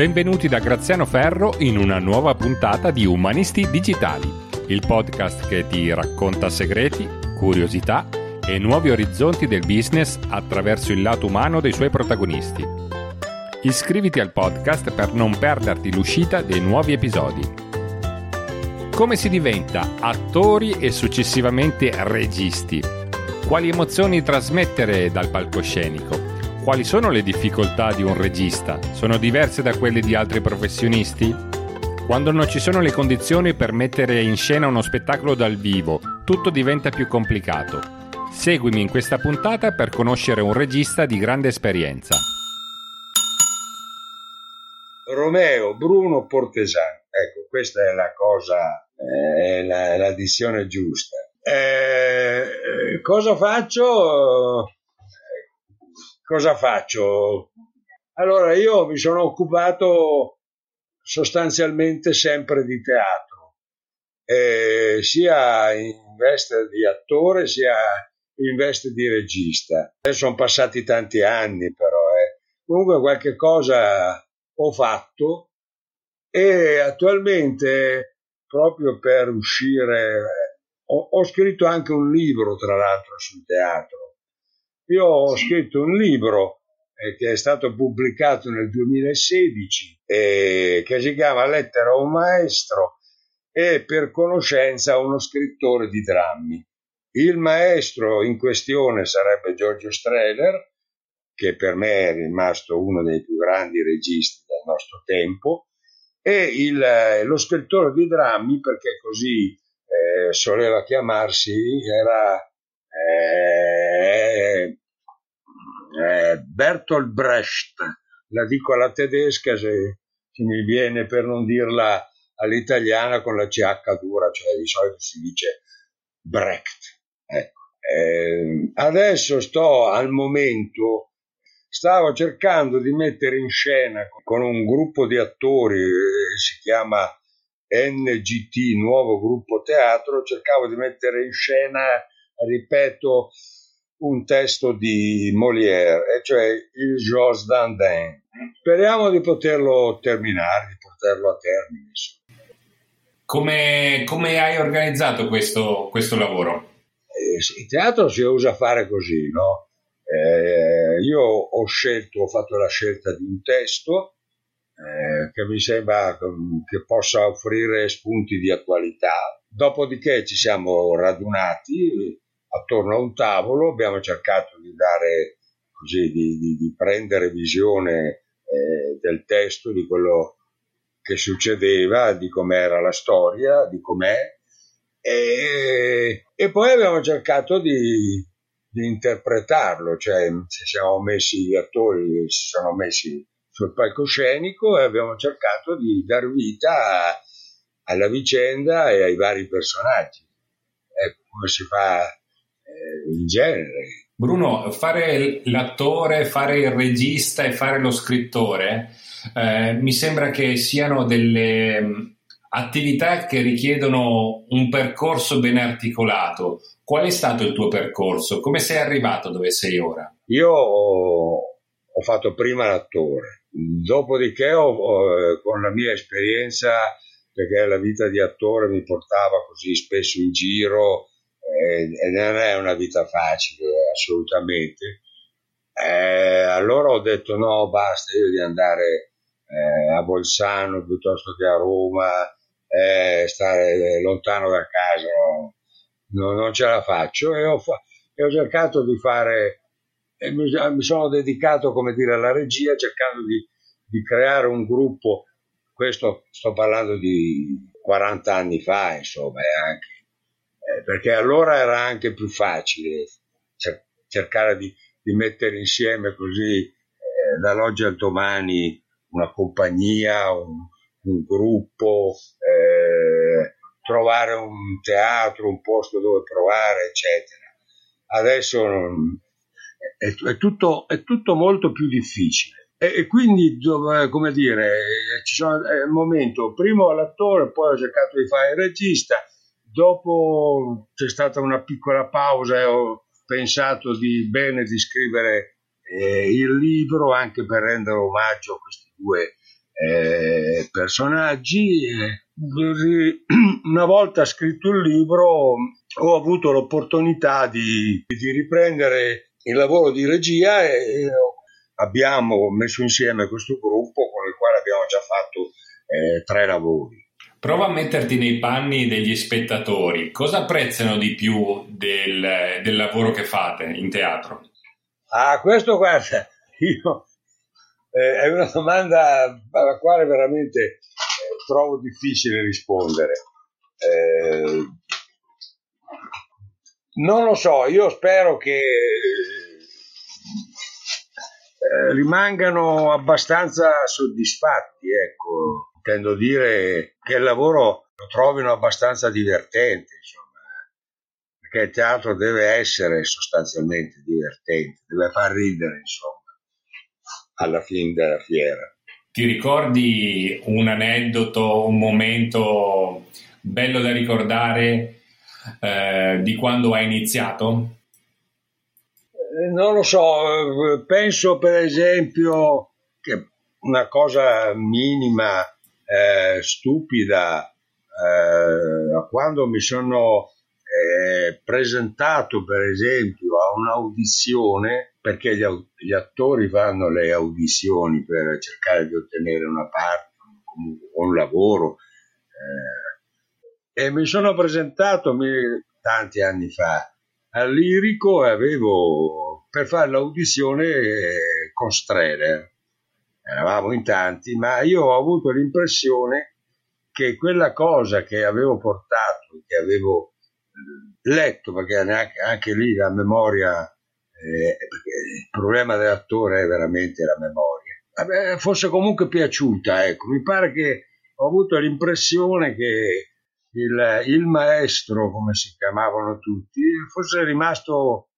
Benvenuti da Graziano Ferro in una nuova puntata di Umanisti Digitali, il podcast che ti racconta segreti, curiosità e nuovi orizzonti del business attraverso il lato umano dei suoi protagonisti. Iscriviti al podcast per non perderti l'uscita dei nuovi episodi. Come si diventa attori e successivamente registi? Quali emozioni trasmettere dal palcoscenico? Quali sono le difficoltà di un regista? Sono diverse da quelle di altri professionisti? Quando non ci sono le condizioni per mettere in scena uno spettacolo dal vivo, tutto diventa più complicato. Seguimi in questa puntata per conoscere un regista di grande esperienza. Romeo Bruno Portesano. Ecco, questa è la cosa, è la, l'addizione giusta. Eh, cosa faccio? Cosa faccio? Allora io mi sono occupato sostanzialmente sempre di teatro, eh, sia in veste di attore sia in veste di regista. Adesso sono passati tanti anni però, eh. comunque qualche cosa ho fatto e attualmente proprio per uscire ho, ho scritto anche un libro tra l'altro sul teatro io ho scritto un libro eh, che è stato pubblicato nel 2016 eh, che si chiama Lettera a un maestro e per conoscenza uno scrittore di drammi. Il maestro in questione sarebbe Giorgio Streller, che per me è rimasto uno dei più grandi registi del nostro tempo, e il, eh, lo scrittore di drammi, perché così eh, soleva chiamarsi, era eh, eh, Bertolt Brecht, la dico alla tedesca se, se, mi viene per non dirla all'italiana con la CH dura, cioè di solito si dice Brecht. Ecco. Eh, adesso sto al momento, stavo cercando di mettere in scena con un gruppo di attori, eh, si chiama NGT, Nuovo Gruppo Teatro, cercavo di mettere in scena, ripeto, un testo di Molière, cioè il Jos Dandin. Speriamo di poterlo terminare, di portarlo a termine. Come, come hai organizzato questo, questo lavoro? Eh, il teatro si usa fare così, no? Eh, io ho scelto, ho fatto la scelta di un testo eh, che mi sembra che possa offrire spunti di attualità. Dopodiché ci siamo radunati, attorno a un tavolo, abbiamo cercato di dare così, di, di, di prendere visione eh, del testo, di quello che succedeva, di com'era la storia, di com'è, e, e poi abbiamo cercato di, di interpretarlo, cioè ci siamo messi gli attori, si sono messi sul palcoscenico e abbiamo cercato di dar vita a, alla vicenda e ai vari personaggi. Ecco come si fa in genere. Bruno, fare l'attore, fare il regista e fare lo scrittore eh, mi sembra che siano delle mm, attività che richiedono un percorso ben articolato. Qual è stato il tuo percorso? Come sei arrivato dove sei ora? Io ho, fatto prima l'attore, dopodiché ho, ho, con la mia esperienza, perché la vita di attore mi portava così spesso in giro, e non è una vita facile assolutamente. Eh, allora ho detto no, basta, io di andare eh, a Bolzano piuttosto che a Roma, eh, stare lontano da casa, no, non ce la faccio e ho, fa- e ho cercato di fare, mi, mi, sono dedicato come dire alla regia cercando di, di creare un gruppo, questo sto parlando di 40 anni fa, insomma, anche eh, perché allora era anche più facile cercare di, di mettere insieme così eh, dall'oggi al domani una compagnia, un, un gruppo, eh, trovare un teatro, un posto dove provare, eccetera. Adesso è, è, tutto, è tutto molto più difficile. E, quindi, dove, come dire, ci sono, è il momento, primo l'attore, poi ho cercato di fare il regista, Dopo c'è stata una piccola pausa e ho pensato di bene di scrivere eh, il libro anche per rendere omaggio a questi due eh, personaggi. una volta scritto il libro ho avuto l'opportunità di, di riprendere il lavoro di regia e, e abbiamo messo insieme questo gruppo con il quale abbiamo già fatto eh, tre lavori. Prova a metterti nei panni degli spettatori. Cosa apprezzano di più del, del lavoro che fate in teatro? Ah, questo guarda, io, eh, è una domanda alla quale veramente eh, trovo difficile rispondere. Eh, non lo so, io spero che eh, rimangano abbastanza soddisfatti, ecco, intendo dire che il lavoro lo trovino abbastanza divertente, insomma, perché il teatro deve essere sostanzialmente divertente, deve far ridere, insomma, alla fine della fiera. Ti ricordi un aneddoto, un momento bello da ricordare eh, di quando hai iniziato? Eh, non lo so, penso per esempio che una cosa minima, eh, stupida, eh, quando mi sono eh, presentato per esempio a un'audizione, perché gli, gli, attori fanno le audizioni per cercare di ottenere una parte, comunque un lavoro, eh, e mi sono presentato mi, tanti anni fa al lirico e avevo per fare l'audizione eh, con Streller. Eravamo in tanti, ma io ho avuto l'impressione che quella cosa che avevo portato, che avevo eh, letto, perché anche lì la memoria, eh, il problema dell'attore è veramente la memoria, fosse comunque piaciuta. Ecco. Mi pare che ho avuto l'impressione che il, il maestro, come si chiamavano tutti, fosse rimasto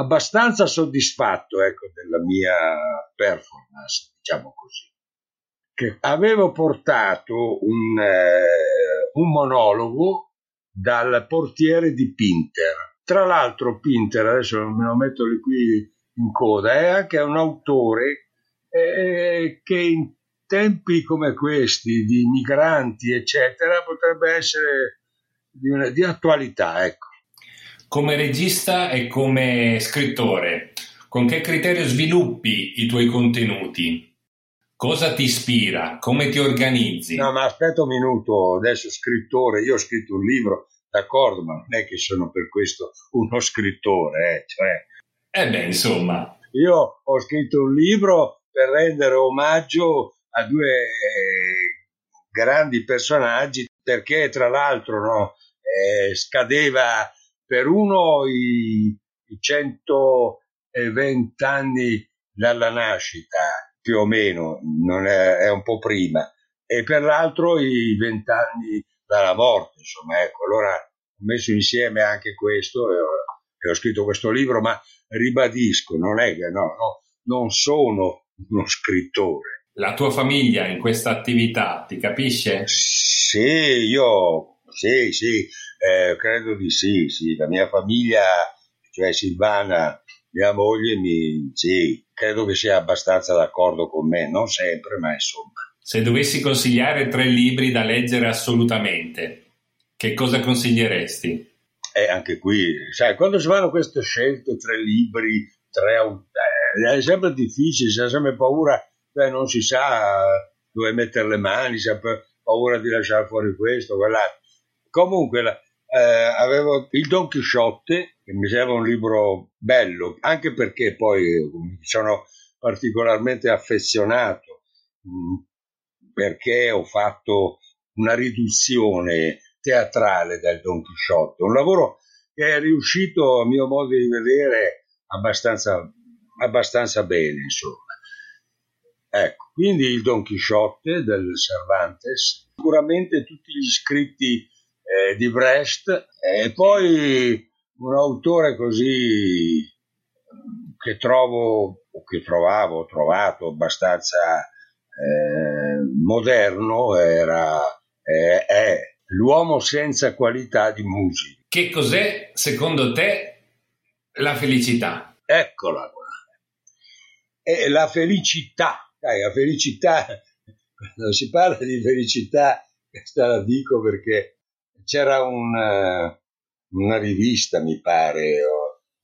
abbastanza soddisfatto ecco, della mia performance, diciamo così. Che avevo portato un, eh, un monologo dal portiere di Pinter. Tra l'altro Pinter, adesso me lo metto qui in coda, è anche un autore eh, che in tempi come questi di migranti, eccetera, potrebbe essere di, una, di attualità. Ecco. Come regista e come scrittore, con che criterio sviluppi i tuoi contenuti? Cosa ti ispira? Come ti organizzi? No, ma aspetta un minuto, adesso scrittore, io ho scritto un libro, d'accordo, ma non è che sono per questo uno scrittore, eh, cioè... Eh beh, insomma. Io ho scritto un libro per rendere omaggio a due eh, grandi personaggi perché tra l'altro no, eh, scadeva per uno i, i 120 anni dalla nascita più o meno non è, è, un po' prima e per l'altro i 20 anni dalla morte insomma ecco. Allora ho messo insieme anche questo e ho, e ho scritto questo libro ma ribadisco non è che no, no non sono uno scrittore. La tua famiglia in questa attività ti capisce? Sì, io sì, sì, eh, credo di sì, sì, la mia famiglia, cioè Silvana, mia moglie, mi, sì, credo che sia abbastanza d'accordo con me, non sempre, ma insomma. Se dovessi consigliare tre libri da leggere assolutamente, che cosa consiglieresti? Eh, anche qui, sai, quando si fanno queste scelte, tre libri, tre, eh, è sempre difficile, si ha sempre paura beh, non si sa dove mettere le mani, si ha paura di lasciare fuori questo, quell'altro. Comunque eh, avevo il Don Chisciotte, che mi sembra un libro bello, anche perché poi sono particolarmente affezionato, mh, mm, perché ho fatto una riduzione teatrale del Don Chisciotte, un lavoro che è riuscito a mio modo di vedere abbastanza, abbastanza bene, insomma. Ecco, quindi il Don Chisciotte del Cervantes, sicuramente tutti gli scritti eh, di Brecht e poi un autore così che trovo o che trovavo, ho trovato abbastanza eh, moderno era eh, è l'uomo senza qualità di musica. Che cos'è secondo te la felicità? Eccola qua. È la felicità dai, la felicità, quando si parla di felicità, questa la dico perché c'era un, una rivista, mi pare,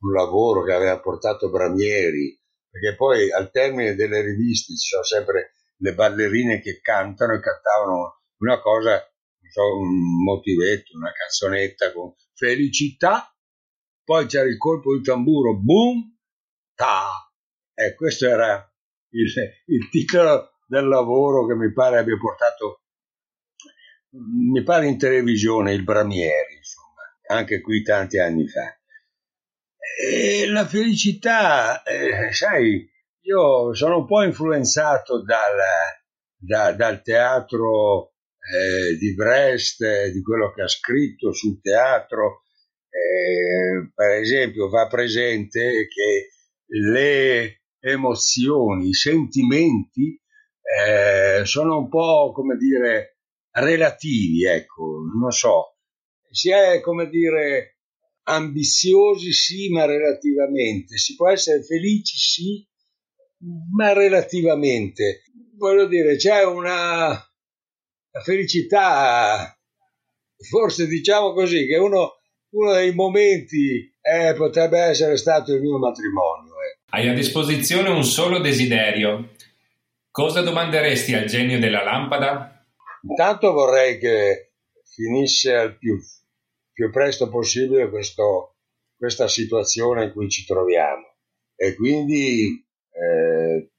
un lavoro che aveva portato Bramieri, perché poi al termine delle riviste ci sono sempre le ballerine che cantano e cantavano una cosa, non so, un motivetto, una canzonetta con felicità, poi c'era il colpo di tamburo, boom, ta, e questo era il, il titolo del lavoro che mi pare abbia portato, mi pare in televisione, il Bramieri, insomma, anche qui tanti anni fa. E la felicità, eh, sai, io sono un po' influenzato dal, da, dal teatro eh, di Brest, di quello che ha scritto sul teatro. Eh, per esempio, va presente che le emozioni, i sentimenti eh, sono un po' come dire relativi, ecco, non so. Si è come dire ambiziosi, sì, ma relativamente. Si può essere felici, sì, ma relativamente. Voglio dire, c'è una felicità, forse diciamo così, che uno, uno dei momenti eh, potrebbe essere stato il mio matrimonio. Eh. Hai a disposizione un solo desiderio. Cosa domanderesti al genio della lampada? Intanto vorrei che finisse al più, più presto possibile questo, questa situazione in cui ci troviamo e quindi eh,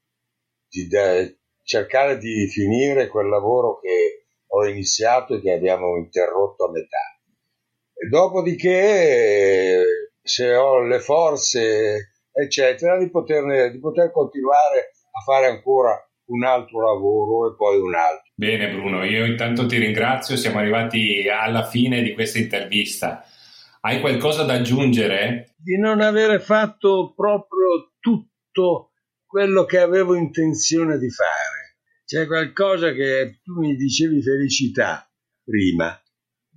di de- cercare di finire quel lavoro che ho iniziato e che abbiamo interrotto a metà. E dopodiché, se ho le forze, eccetera, di, poterne, di poter continuare a fare ancora un altro lavoro e poi un altro. Bene Bruno, io intanto ti ringrazio, siamo arrivati alla fine di questa intervista. Hai qualcosa da aggiungere? Di non avere fatto proprio tutto quello che avevo intenzione di fare. C'è qualcosa che tu mi dicevi felicità prima,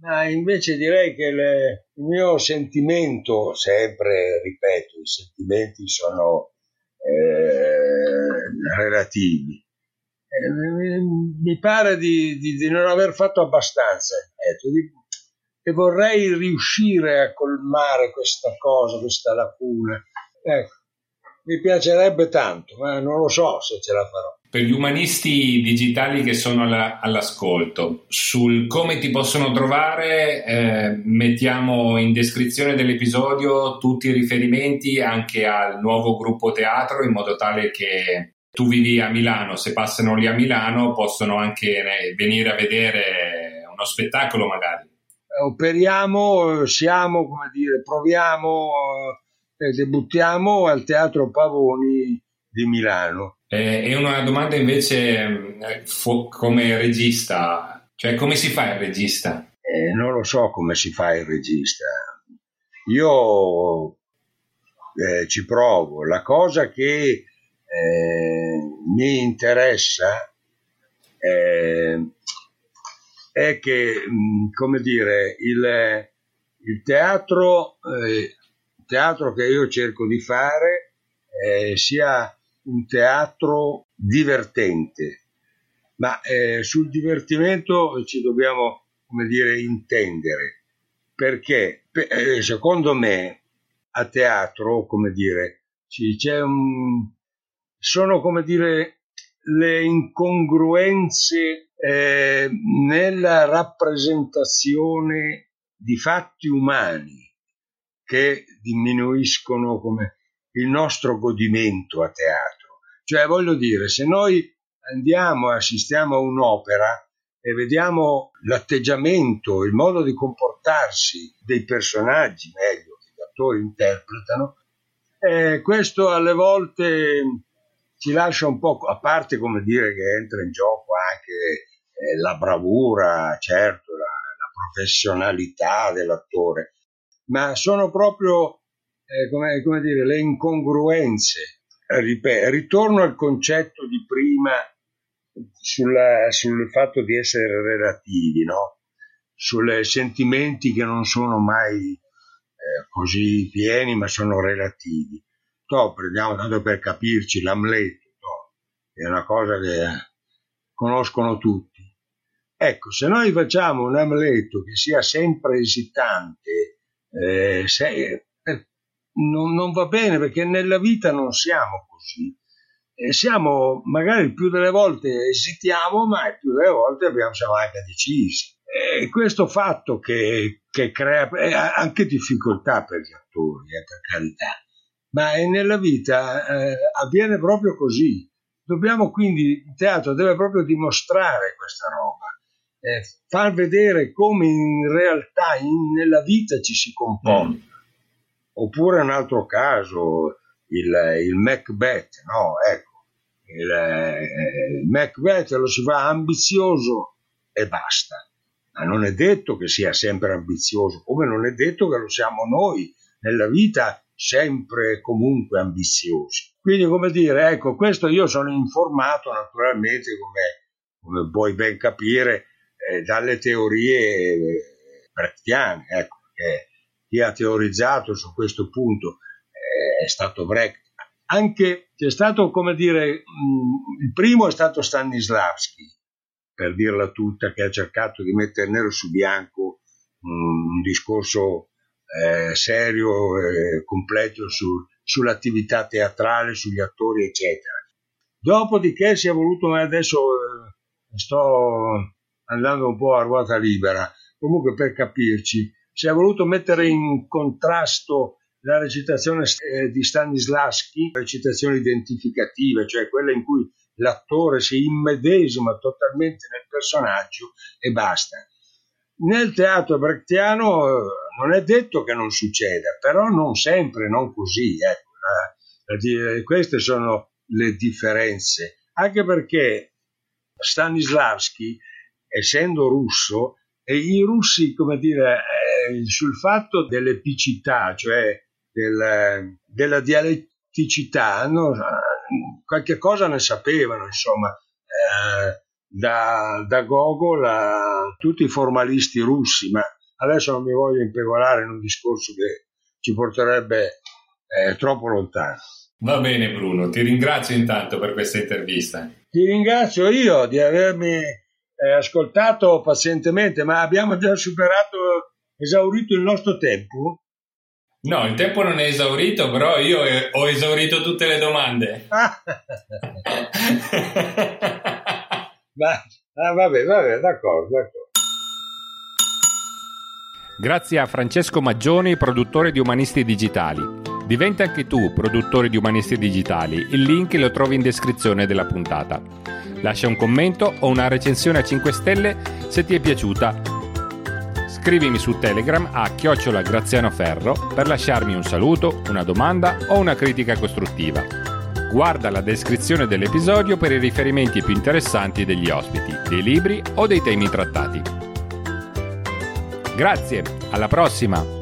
ma invece direi che le, il mio sentimento, sempre ripeto, i sentimenti sono eh, relativi. Eh, mi pare di, di, di, non aver fatto abbastanza ripeto, di, e vorrei riuscire a colmare questa cosa, questa lacuna. Ecco, mi piacerebbe tanto, ma non lo so se ce la farò. Per gli umanisti digitali che sono alla, all'ascolto, sul come ti possono trovare, eh, mettiamo in descrizione dell'episodio tutti i riferimenti anche al nuovo gruppo teatro, in modo tale che tu vivi a Milano, se passano lì a Milano possono anche eh, venire a vedere uno spettacolo magari. Operiamo, siamo, come dire, proviamo eh, debuttiamo al Teatro Pavoni di Milano. Eh, e una domanda invece eh, fu- come regista, cioè come si fa il regista? Eh, non lo so come si fa il regista. Io eh, ci provo. La cosa che eh, mi interessa è che, mm, come dire, il, il teatro eh, teatro che io cerco di fare eh, sia un teatro divertente, ma eh, sul divertimento ci dobbiamo, come dire, intendere, perché eh, secondo me a teatro, come dire, c'è un, sono, come dire, le incongruenze eh, nella rappresentazione di fatti umani che diminuiscono come il nostro godimento a teatro. Cioè, voglio dire, se noi andiamo e assistiamo a un'opera e vediamo l'atteggiamento, il modo di comportarsi dei personaggi, meglio, che gli attori interpretano, eh, questo alle volte ci lascia un po', a parte come dire che entra in gioco anche eh, la bravura, certo, la, la professionalità dell'attore, ma sono proprio eh, come, come, dire, le incongruenze. Ritorno al concetto di prima sulla, sul fatto di essere relativi, no? sui sentimenti che non sono mai eh, così pieni, ma sono relativi. To, prendiamo tanto per capirci l'Amleto, to, è una cosa che conoscono tutti. Ecco, se noi facciamo un Amleto che sia sempre esitante, eh, se, eh, non, non, va bene perché nella vita non siamo così. Eh, siamo magari più delle volte esitiamo, ma più delle volte abbiamo, siamo anche decisi. E questo fatto che, che crea eh, anche difficoltà per gli attori, eh, per carità, ma nella vita eh, avviene proprio così. Dobbiamo quindi, il teatro deve proprio dimostrare questa roba, eh, far vedere come in realtà in, nella vita ci si comporta. Mm. Oppure un altro caso, il, il Macbeth, no? Ecco, il, il Macbeth lo si fa ambizioso e basta. Ma non è detto che sia sempre ambizioso, come non è detto che lo siamo noi nella vita sempre e comunque ambiziosi. Quindi, come dire, ecco, questo io sono informato naturalmente, come, come puoi ben capire, eh, dalle teorie eh, brechtiane, ecco, che chi ha teorizzato su questo punto eh, è stato Brecht. Anche c'è stato, come dire, mh, il primo è stato Stanislavski, per dirla tutta, che ha cercato di mettere nero su bianco mh, un discorso eh, serio e completo su, sull'attività teatrale, sugli attori, eccetera. Dopodiché si è voluto, ma adesso eh, sto andando un po' a ruota libera, comunque per capirci, si è voluto mettere in contrasto la recitazione eh, di Stanislaschi, recitazione identificativa, cioè quella in cui l'attore si immedesima totalmente nel personaggio e basta. Nel teatro brechtiano eh, non è detto che non succeda, però non sempre, non così. La, queste sono le differenze, anche perché Stanislavski, essendo russo, e i russi, come dire, eh, sul fatto dell'epicità, cioè del, della dialetticità, no, qualche cosa ne sapevano, insomma. Eh, da, da Gogol a tutti i formalisti russi, ma adesso non mi voglio impegolare in un discorso che ci porterebbe eh, troppo lontano. Va bene Bruno, ti ringrazio intanto per questa intervista. Ti ringrazio io di avermi eh, ascoltato pazientemente, ma abbiamo già superato, esaurito il nostro tempo? No, il tempo non è esaurito, però io ho esaurito tutte le domande. Ma, ah, vabbè, vabbè, d'accordo, d'accordo. Grazie a Francesco Maggioni, produttore di Umanisti Digitali. Diventa anche tu produttore di Umanisti Digitali. Il link lo trovi in descrizione della puntata. Lascia un commento o una recensione a 5 stelle se ti è piaciuta. Scrivimi su Telegram a chiocciola Graziano Ferro per lasciarmi un saluto, una domanda o una critica costruttiva. Guarda la descrizione dell'episodio per i riferimenti più interessanti degli ospiti, dei libri o dei temi trattati. Grazie, alla prossima!